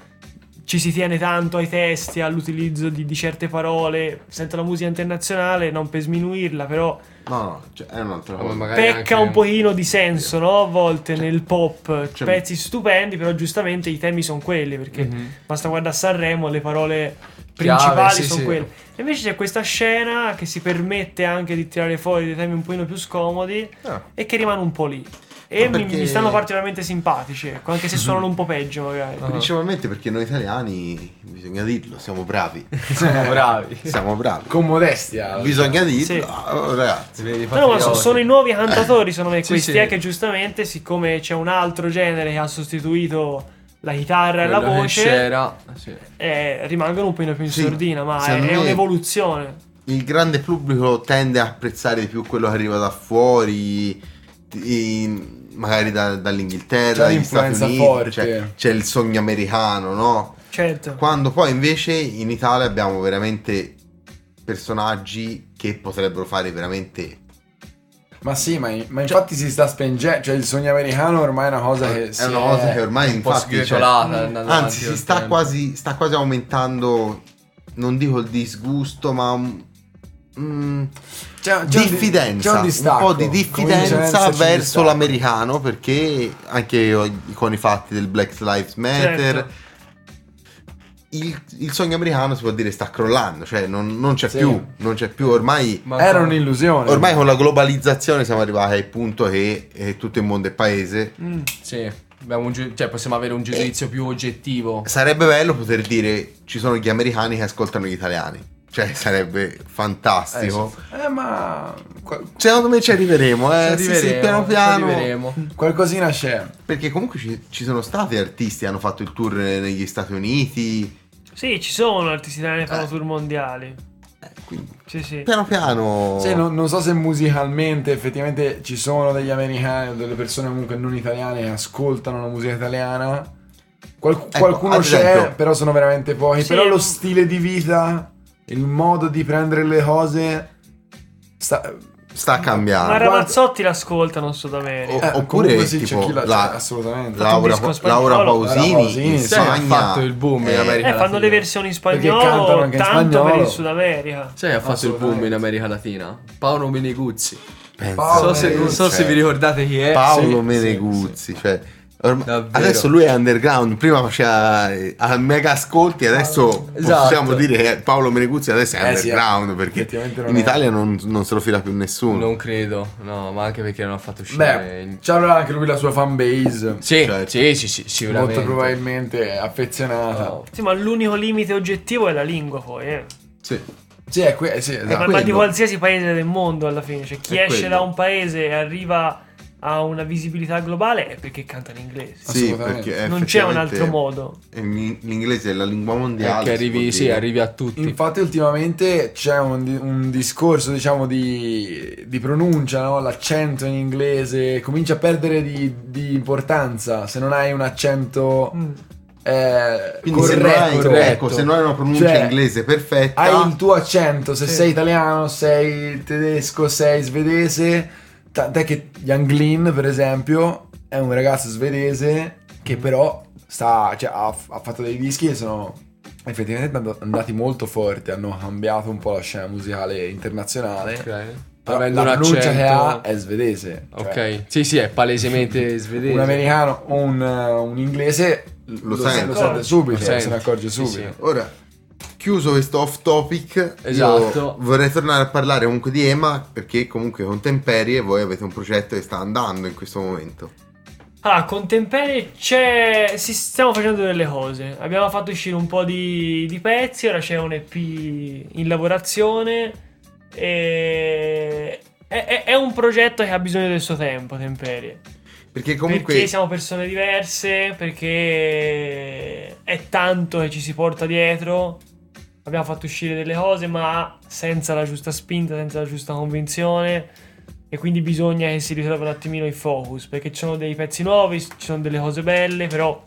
Ci si tiene tanto ai testi, all'utilizzo di, di certe parole. Sento la musica internazionale, non per sminuirla, però No, no, cioè, è un'altra cosa. pecca anche- un pochino di senso, no? A volte nel pop, Cioè- pezzi stupendi, però giustamente i temi sono quelli, perché Mhm. basta guardare a Sanremo, le parole Chiave, principali sì, sono sì. quelle. E invece c'è questa scena che si permette anche di tirare fuori dei temi un pochino più scomodi Ah. e che rimane un po' lì. E mi, perché- mi stanno particolarmente simpatici, ecco, anche se suonano un po' peggio magari. Ah. Principalmente perché noi italiani, bisogna dirlo, siamo bravi. [laughs] Siamo bravi. Siamo bravi. Con modestia. Bisogna dirlo, Sì. oh, ragazzi. No, no, ma so- patrioti. sono i nuovi cantatori, [laughs] secondo me, Sì, questi, sì. eh, che giustamente, siccome c'è un altro genere che ha sostituito la chitarra e la Quello voce, c'era, sì. eh, rimangono un po' più in Sì, sordina, ma è, è un'evoluzione. Il grande pubblico tende a apprezzare di più quello che arriva da fuori, in- magari da- dall'Inghilterra, C'è dagli Stati Uniti, forte. c'è, c'è il sogno americano, no? Certo. Quando poi invece in Italia abbiamo veramente personaggi che potrebbero fare veramente... Ma sì, ma, ma infatti si sta spengendo. Cioè, il sogno americano ormai è una cosa che. è si una cosa che ormai Un po' infatti... cioè, sgretolata. andando avanti Anzi, si col sta tempo. quasi, sta quasi aumentando, non dico il disgusto, ma un- mm, C'è, c'è un diffidenza, c'è un, un, distacco. po' di diffidenza verso distacco. l'americano perché anche con i fatti del Black Lives Matter Certo. Il, il sogno americano si può dire sta crollando, cioè non, non c'è Sì. più, non c'è più ormai... Ma- Era un'illusione. Ormai con la globalizzazione siamo arrivati al punto che eh, tutto il mondo è paese. Mm. Sì, giu- cioè, possiamo avere un giudizio più oggettivo. Sarebbe bello poter dire ci sono gli americani che ascoltano gli italiani. Cioè sarebbe Eh, fantastico. sì. Eh, ma. Secondo me ci arriveremo, eh. Ci sì, sì, arriveremo, piano ci piano. arriveremo. qualcosina c'è. Perché comunque ci, ci sono stati artisti che hanno fatto il tour negli Stati Uniti. Sì, ci sono artisti italiani che fanno Eh. tour mondiali. eh, quindi Sì, sì. piano piano. Sì, non, non so se musicalmente effettivamente ci sono degli americani o delle persone comunque non italiane che ascoltano la musica italiana. Qual- Ecco, qualcuno c'è, esempio- però sono veramente pochi. Sì, però lo stile di vita, il modo di prendere le cose. Sta, Sta cambiando. Ma guarda- Ramazzotti l'ascolta, non so da me. Oh, eh, oppure sì, tipo c'è chi la- la- cioè, assolutamente. Laura, Laura. Pausini, Pausini, in sì, Sì, ha fatto il boom in eh, America Eh, fanno Latina. le versioni in spagnolo, in tanto per spagnolo. il Sud America. Sì, ha fatto il boom Assolutamente. in America Latina. Paolo Meneguzzi. Paolo Non so, se, non so se cioè, vi ricordate chi è. Paolo Sì, Meneguzzi, cioè, Davvero. adesso lui è underground, prima faceva eh, a mega ascolti, adesso Esatto. possiamo dire che Paolo Meneguzzi adesso è Eh, sì, underground perché effettivamente non in è- Italia non, non se lo fila più nessuno. Non credo, no, ma anche perché non ha fatto uscire. Beh, c'avrà anche lui la sua fanbase. Sì, cioè, sì, sì, sì, sicuramente. Molto probabilmente affezionata. No. Sì, ma l'unico limite oggettivo è la lingua poi, eh. Sì. Sì, è que- sì, Eh, ma, esatto. ma di quello. qualsiasi paese del mondo alla fine. Cioè, chi È esce quello. da un paese e arriva a una visibilità globale è perché canta in inglese. Sì, perché non c'è un altro modo. in- L'inglese è la lingua mondiale. Si arrivi, sì, arrivi a tutti. Infatti ultimamente c'è un, un discorso, diciamo, di, di pronuncia, no? L'accento in inglese comincia a perdere di, di importanza se non hai un accento Mm. eh, Quindi se non, hai, corretto. corretto. ecco, se non hai una pronuncia Cioè, inglese perfetta, Hai il tuo accento, se Sì. sei italiano, sei tedesco, sei svedese. Tant'è che Young Lean, per esempio, è un ragazzo svedese che però sta, cioè, ha, ha fatto dei dischi che sono effettivamente and- andati molto forti, hanno cambiato un po' la scena musicale internazionale. Ok. Però la un pronuncia che ha è svedese. Ok. cioè, Sì, sì, è palesemente [laughs] svedese. un americano o un, un inglese Lo lo, sente. lo sente subito, Lo se ne accorge Sì, subito. sì. Ora, chiuso questo off topic, Esatto. io vorrei tornare a parlare comunque di Ema perché comunque con Temperie voi avete un progetto che sta andando in questo momento. Allora, con Tempere c'è. Si stiamo facendo delle cose. Abbiamo fatto uscire un po' di, di pezzi. Ora c'è un EP in lavorazione. E. È, è- è un progetto che ha bisogno del suo tempo, Temperie. Perché comunque... Perché siamo persone diverse, perché è tanto che ci si porta dietro. Abbiamo fatto uscire delle cose, ma senza la giusta spinta, senza la giusta convinzione. E quindi bisogna che si risolva un attimino il focus. Perché ci sono dei pezzi nuovi, ci sono delle cose belle, però.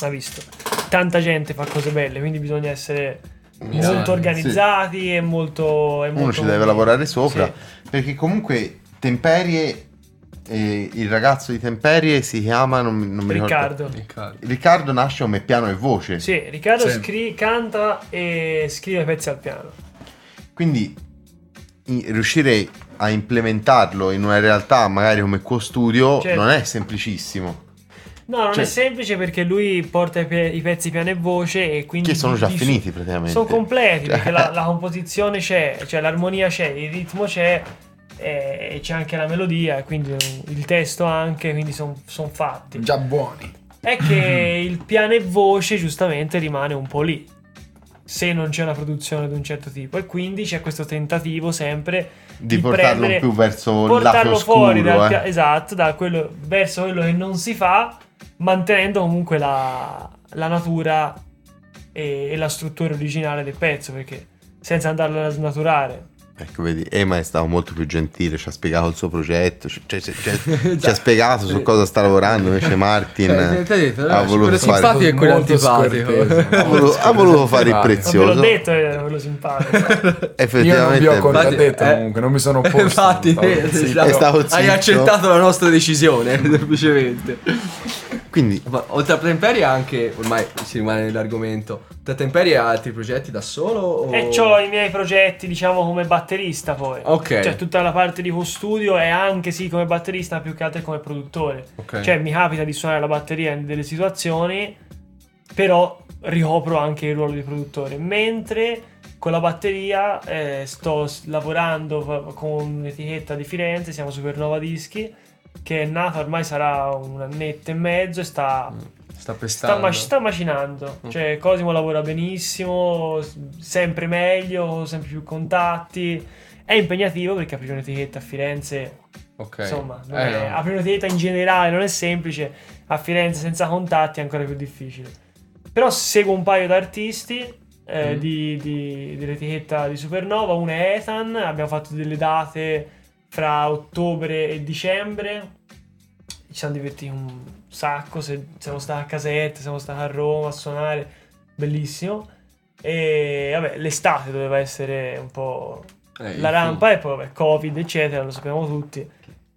Ha visto. Tanta gente fa cose belle, quindi bisogna essere Mirare, molto organizzati e molto. E Uno molto ci deve lavorare sopra. Sì. Perché comunque Temperie, eh, il ragazzo di Temperie si chiama, non, non. Riccardo. Riccardo. Riccardo nasce come piano e voce. Sì, Riccardo Sì. scri- canta e scrive pezzi al piano. Quindi i- riuscire a implementarlo in una realtà magari come Quo Studio Certo. non è semplicissimo. No, non Cioè- è semplice perché lui porta i, pe- i pezzi piano e voce e quindi... Che sono già di finiti praticamente. Sono completi Cioè- perché la, [laughs] la composizione c'è, cioè l'armonia c'è, il ritmo c'è e c'è anche la melodia quindi il testo anche, quindi sono fatti. Già buoni. È che [clears throat] il piano e voce giustamente rimane un po' lì se non c'è una produzione di un certo tipo e quindi c'è questo tentativo sempre Di portarlo prendere- più verso il portarlo lato fuori oscuro. dal eh. esatto da quello, verso quello che non si fa mantenendo comunque la, la natura e, e la struttura originale del pezzo perché senza andarlo a snaturare Ecco, vedi, Ema è stato molto più gentile, ci ha spiegato il suo progetto, ci, cioè, ci- ci- [laughs] ci ha spiegato su cosa sta lavorando, invece Martin Eh, detto, ha no, voluto quello fare... simpatico e quello antipatico. [laughs] Ha voluto, ha voluto fare il prezioso. l'ho detto era quello simpatico [laughs] Io non vi Effettivamente ho è- contraddetto eh, comunque, non mi sono opposto. Infatti, eh, sì. diciamo, È stato hai accettato la nostra decisione, semplicemente. Quindi Ma oltre a Temperia anche, ormai si rimane nell'argomento, te Temperia hai altri progetti da solo? O... e ho i miei progetti diciamo come batterista poi Ok. cioè tutta la parte di studio e anche sì come batterista ma più che altro come produttore Ok. Cioè, mi capita di suonare la batteria in delle situazioni, però ricopro anche il ruolo di produttore. Mentre con la batteria eh, sto lavorando con un'etichetta di Firenze, siamo Supernova Dischi, che è nata ormai sarà un annetto e mezzo e sta, Sta sta, pestando. ma- sta macinando. Mm. Cioè, Cosimo lavora benissimo, sempre meglio, sempre più contatti. È impegnativo perché aprire un'etichetta a Firenze Ok. Insomma, Eh, è- no. aprire un'etichetta in generale non è semplice, a Firenze senza contatti è ancora più difficile. Però seguo un paio di artisti eh, Mm. di, di- dell'etichetta di Supernova, una è Ethan, abbiamo fatto delle date fra ottobre e dicembre, ci siamo divertiti un sacco, siamo stati a Casette, siamo stati a Roma a suonare, bellissimo. E vabbè, l'estate doveva essere un po' Eh, la rampa e poi vabbè, Covid, eccetera, lo sappiamo tutti,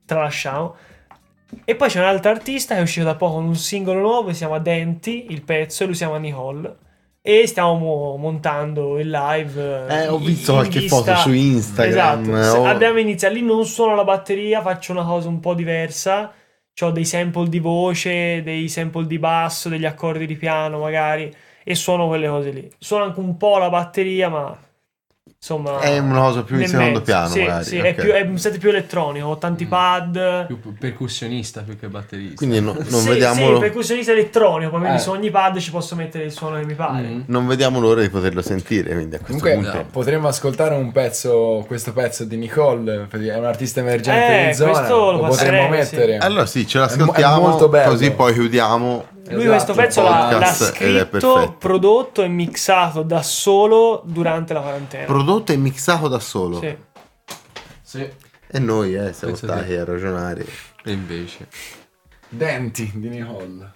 tralasciamo. E poi c'è un altro artista che è uscito da poco con un singolo nuovo, si chiama Denti, il pezzo, e lui si chiama Nicole. E stiamo mo- montando il live. eh, ho visto qualche vista- foto su Instagram. Esatto, ho- abbiamo iniziato lì, non suono la batteria, faccio una cosa un po' diversa. Ho dei sample di voce, dei sample di basso, degli accordi di piano magari, e suono quelle cose lì. Suono anche un po' la batteria, ma insomma... È una cosa più in secondo mezzo. piano, Sì, magari, sì, ok. è, più, è un set più elettronico, ho tanti Mm. pad... Più percussionista più che batterista. Quindi no- non sì, vediamo... sì, percussionista elettronico, poi Eh. su ogni pad ci posso mettere il suono che mi pare. Mm. Non vediamo l'ora di poterlo sentire, quindi a questo Comunque punto... no. potremmo ascoltare un pezzo, questo pezzo di Nicole, perché è un artista emergente Eh, di zona, questo lo lo potremmo passerei, sì. mettere. Allora sì, ce l'ascoltiamo, è molto bello. così poi chiudiamo. Lui Esatto, questo pezzo l'ha, l'ha scritto, prodotto e mixato da solo durante la quarantena. Prodotto e mixato da solo. Sì. Sì. E noi eh, siamo Penso stati di- a ragionare. E invece. Denti di Nicole.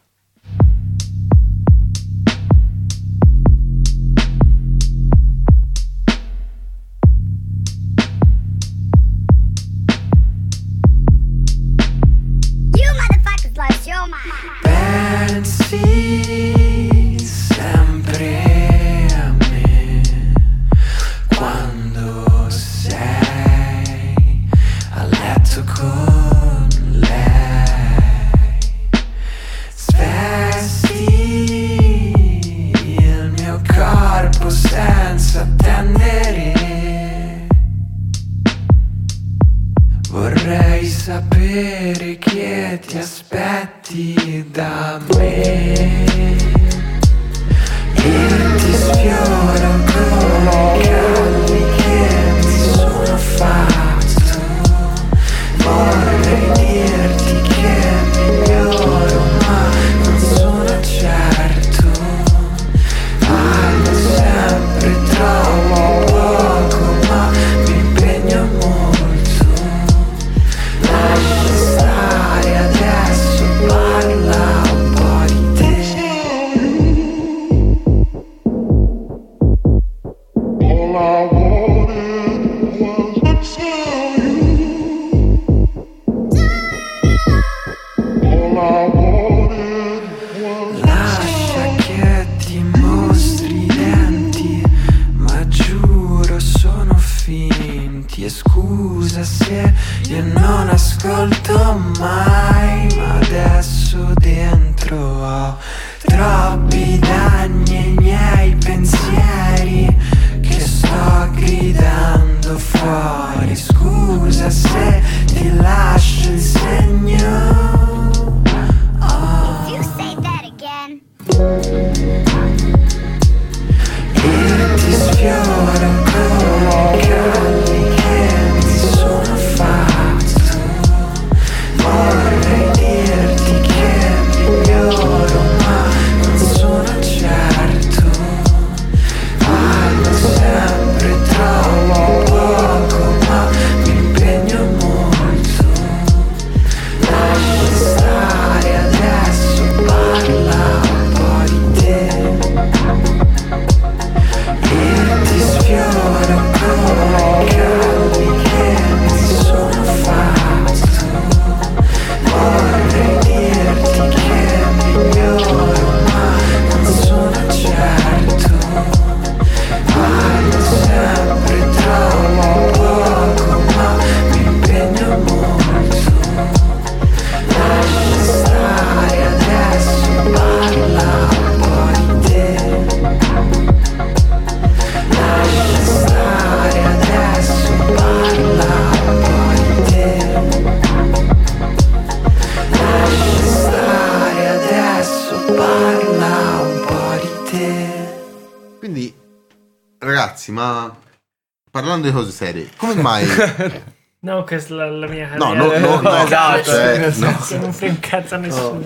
Di cose serie, come mai? [laughs] No, questa è la, la mia No, carriera. no, no, no, esatto, cioè, nel no. Che non frega un cazzo a nessuno.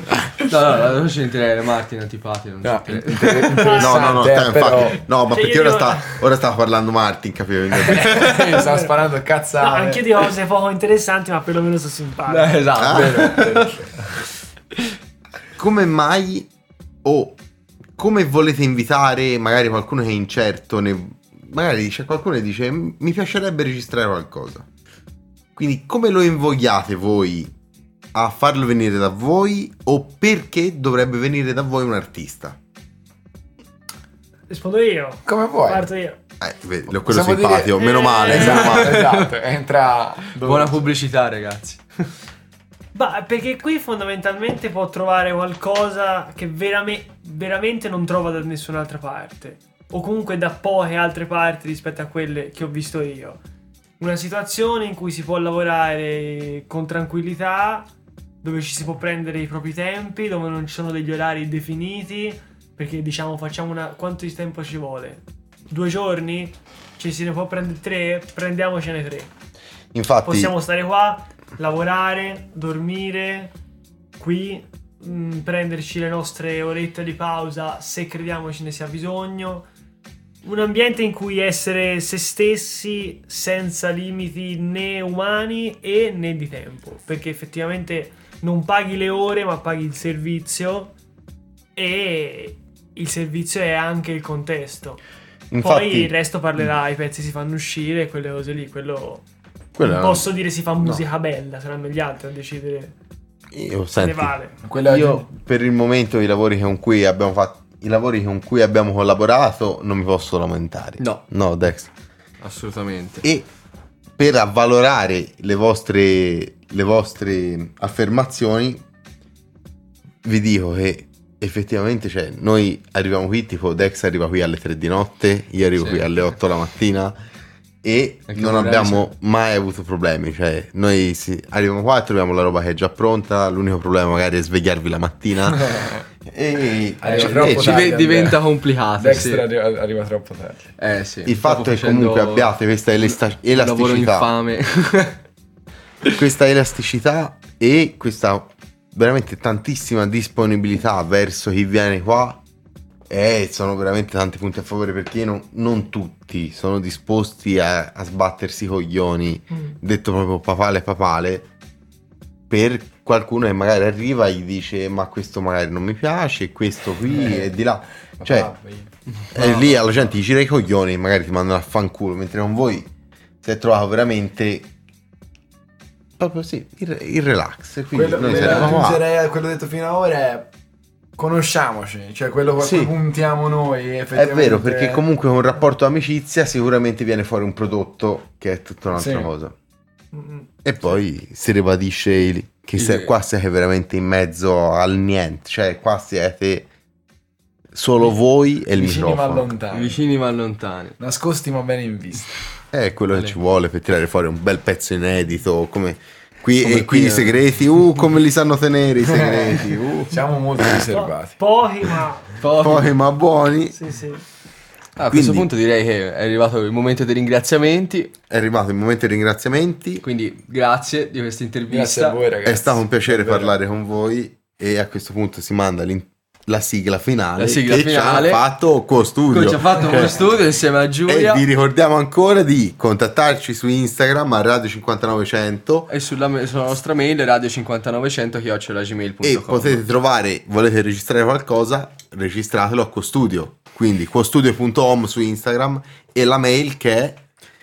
No, no, la voce interessa Martin antipatico. Non No, so che- No, no, no, Interessante, sta- però- infatti, no, ma Cioè, perché io ora dico- sta, ora stava parlando Martin, capivo? [laughs] Stava sparando No, cazzate. anche di cose poco interessanti, ma perlomeno sono simpatico. Eh, esatto. Ah. Vero, vero. come mai o come volete invitare magari qualcuno che è incerto, ne- magari c'è qualcuno che dice mi piacerebbe registrare qualcosa. Quindi come lo invogliate voi a farlo venire da voi o perché dovrebbe venire da voi un artista? Rispondo io. Come vuoi? Parto io. Eh, vedi, lo- quello Possiamo simpatico, dire- meno male, meno Esatto, esatto. Entra. Buona pubblicità, ragazzi. Bah, perché qui fondamentalmente può trovare qualcosa che verame- veramente non trova da nessun'altra parte. O comunque da poche altre parti rispetto a quelle che ho visto io. Una situazione in cui si può lavorare con tranquillità, dove ci si può prendere i propri tempi, dove non ci sono degli orari definiti. Perché diciamo facciamo una. quanto di tempo ci vuole? Due giorni? Ci se ne può prendere tre? Prendiamocene tre. Infatti, Possiamo stare qua, lavorare, dormire qui, mh, prenderci le nostre orette di pausa se crediamo ce ne sia bisogno. Un ambiente in cui essere se stessi senza limiti né umani e né di tempo. Perché effettivamente non paghi le ore, ma paghi il servizio. E il servizio è anche il contesto. infatti Poi il resto parlerà, i pezzi si fanno uscire, quelle cose lì, quello quello non posso dire si fa musica bella, saranno gli altri a decidere io, se ne senti, vale. Quella Io per il momento i lavori con cui abbiamo fatto i lavori con cui abbiamo collaborato non mi posso lamentare. No. No, Dex. Assolutamente. E per avvalorare le vostre le vostre affermazioni vi dico che effettivamente cioè, noi arriviamo qui tipo Dex arriva qui alle 3 di notte, io arrivo Sì. qui alle 8 la mattina e Anche non abbiamo mai avuto problemi, cioè noi si- arriviamo qua, troviamo la roba che è già pronta, l'unico problema magari è svegliarvi la mattina [laughs] e, Arriva e- troppo e tardi. ve- diventa complicato. Dexter sì. arriva, arriva troppo tardi. Eh sì. il fatto è che comunque abbiate questa elasta- elasticità [laughs] questa elasticità e questa veramente tantissima disponibilità verso chi viene qua e sono veramente tanti punti a favore perché non, non tutti sono disposti a, a sbattersi i coglioni Mm. detto proprio papale papale per qualcuno che magari arriva e gli dice ma questo magari non mi piace questo qui e di là cioè Papà, io. E lì alla gente ti gira i coglioni, magari ti mandano a fanculo, mentre con voi si è trovato veramente proprio sì, il, il relax. Quindi Quello, noi a quello detto fino ad ora è conosciamoci, cioè quello a Sì. cui puntiamo noi È vero, perché comunque con un rapporto d'amicizia sicuramente viene fuori un prodotto che è tutta un'altra Sì. cosa. E poi si ribadisce il- che Sì. se- qua siete veramente in mezzo al niente, cioè qua siete solo voi e il vicini ma microfono. lontani. Vicini ma lontani. Nascosti ma bene in vista. È quello che Vale. ci vuole per tirare fuori un bel pezzo inedito, come qui, e qui i segreti, uh, come li sanno tenere i segreti, [laughs] uh. Siamo molto riservati. Pochi, ma Poi ma buoni. sì, sì. Ah, a questo Quindi- punto direi che è arrivato il momento dei ringraziamenti. È arrivato il momento dei ringraziamenti. Quindi grazie di questa intervista. Grazie a voi ragazzi. È stato un piacere parlare con voi e a questo punto si manda l'in- la sigla finale La sigla che finale. ci ha fatto co studio. Come ci ha fatto uno studio insieme a Giulia. E vi ricordiamo ancora di contattarci su Instagram a Radio 5900 E sulla, sulla nostra mail radio5900 chiocciolagmail.com e potete trovare, volete registrare qualcosa, registratelo a CoStudio. Quindi costudio.home su Instagram e la mail che è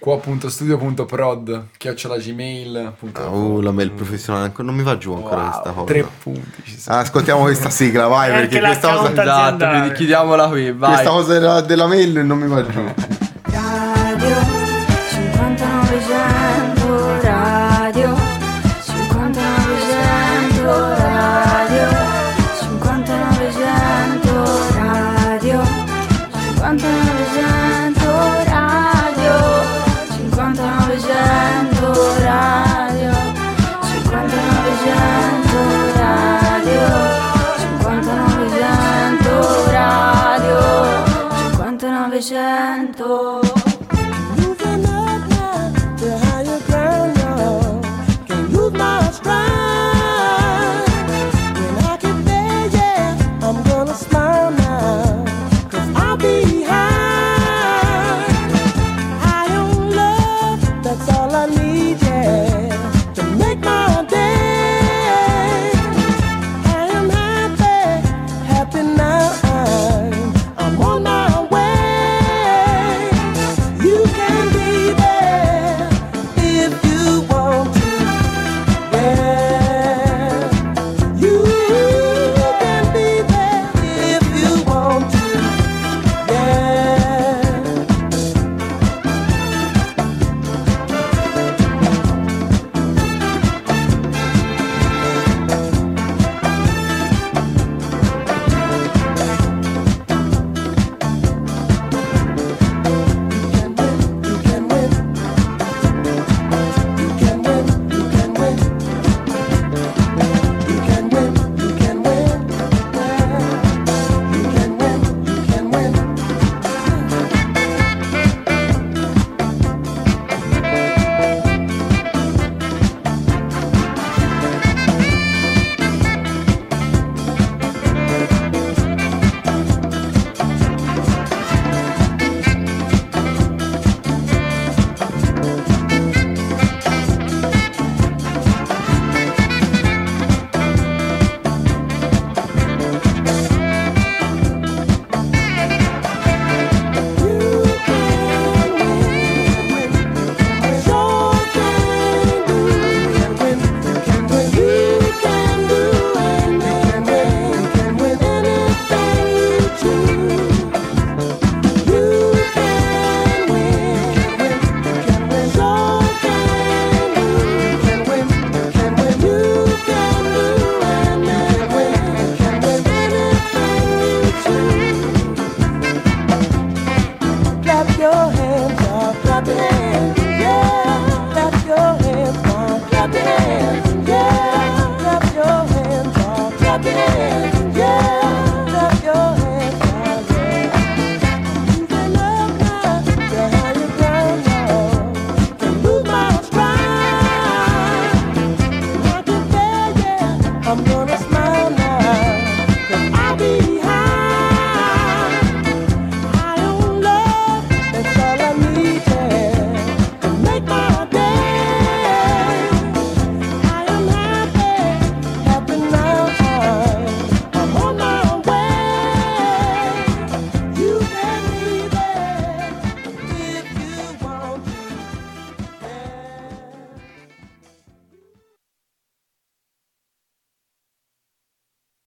Qua.studio.prod chiocciolagmail.com uh, la mail professionale, ancora- non mi va giù ancora Wow, questa cosa. Tre punti. ci sono. Ah, Ascoltiamo questa sigla, vai, perché questa cosa, Esatto, chiudiamola qui, vai. questa cosa della, della mail non mi va giù. [laughs]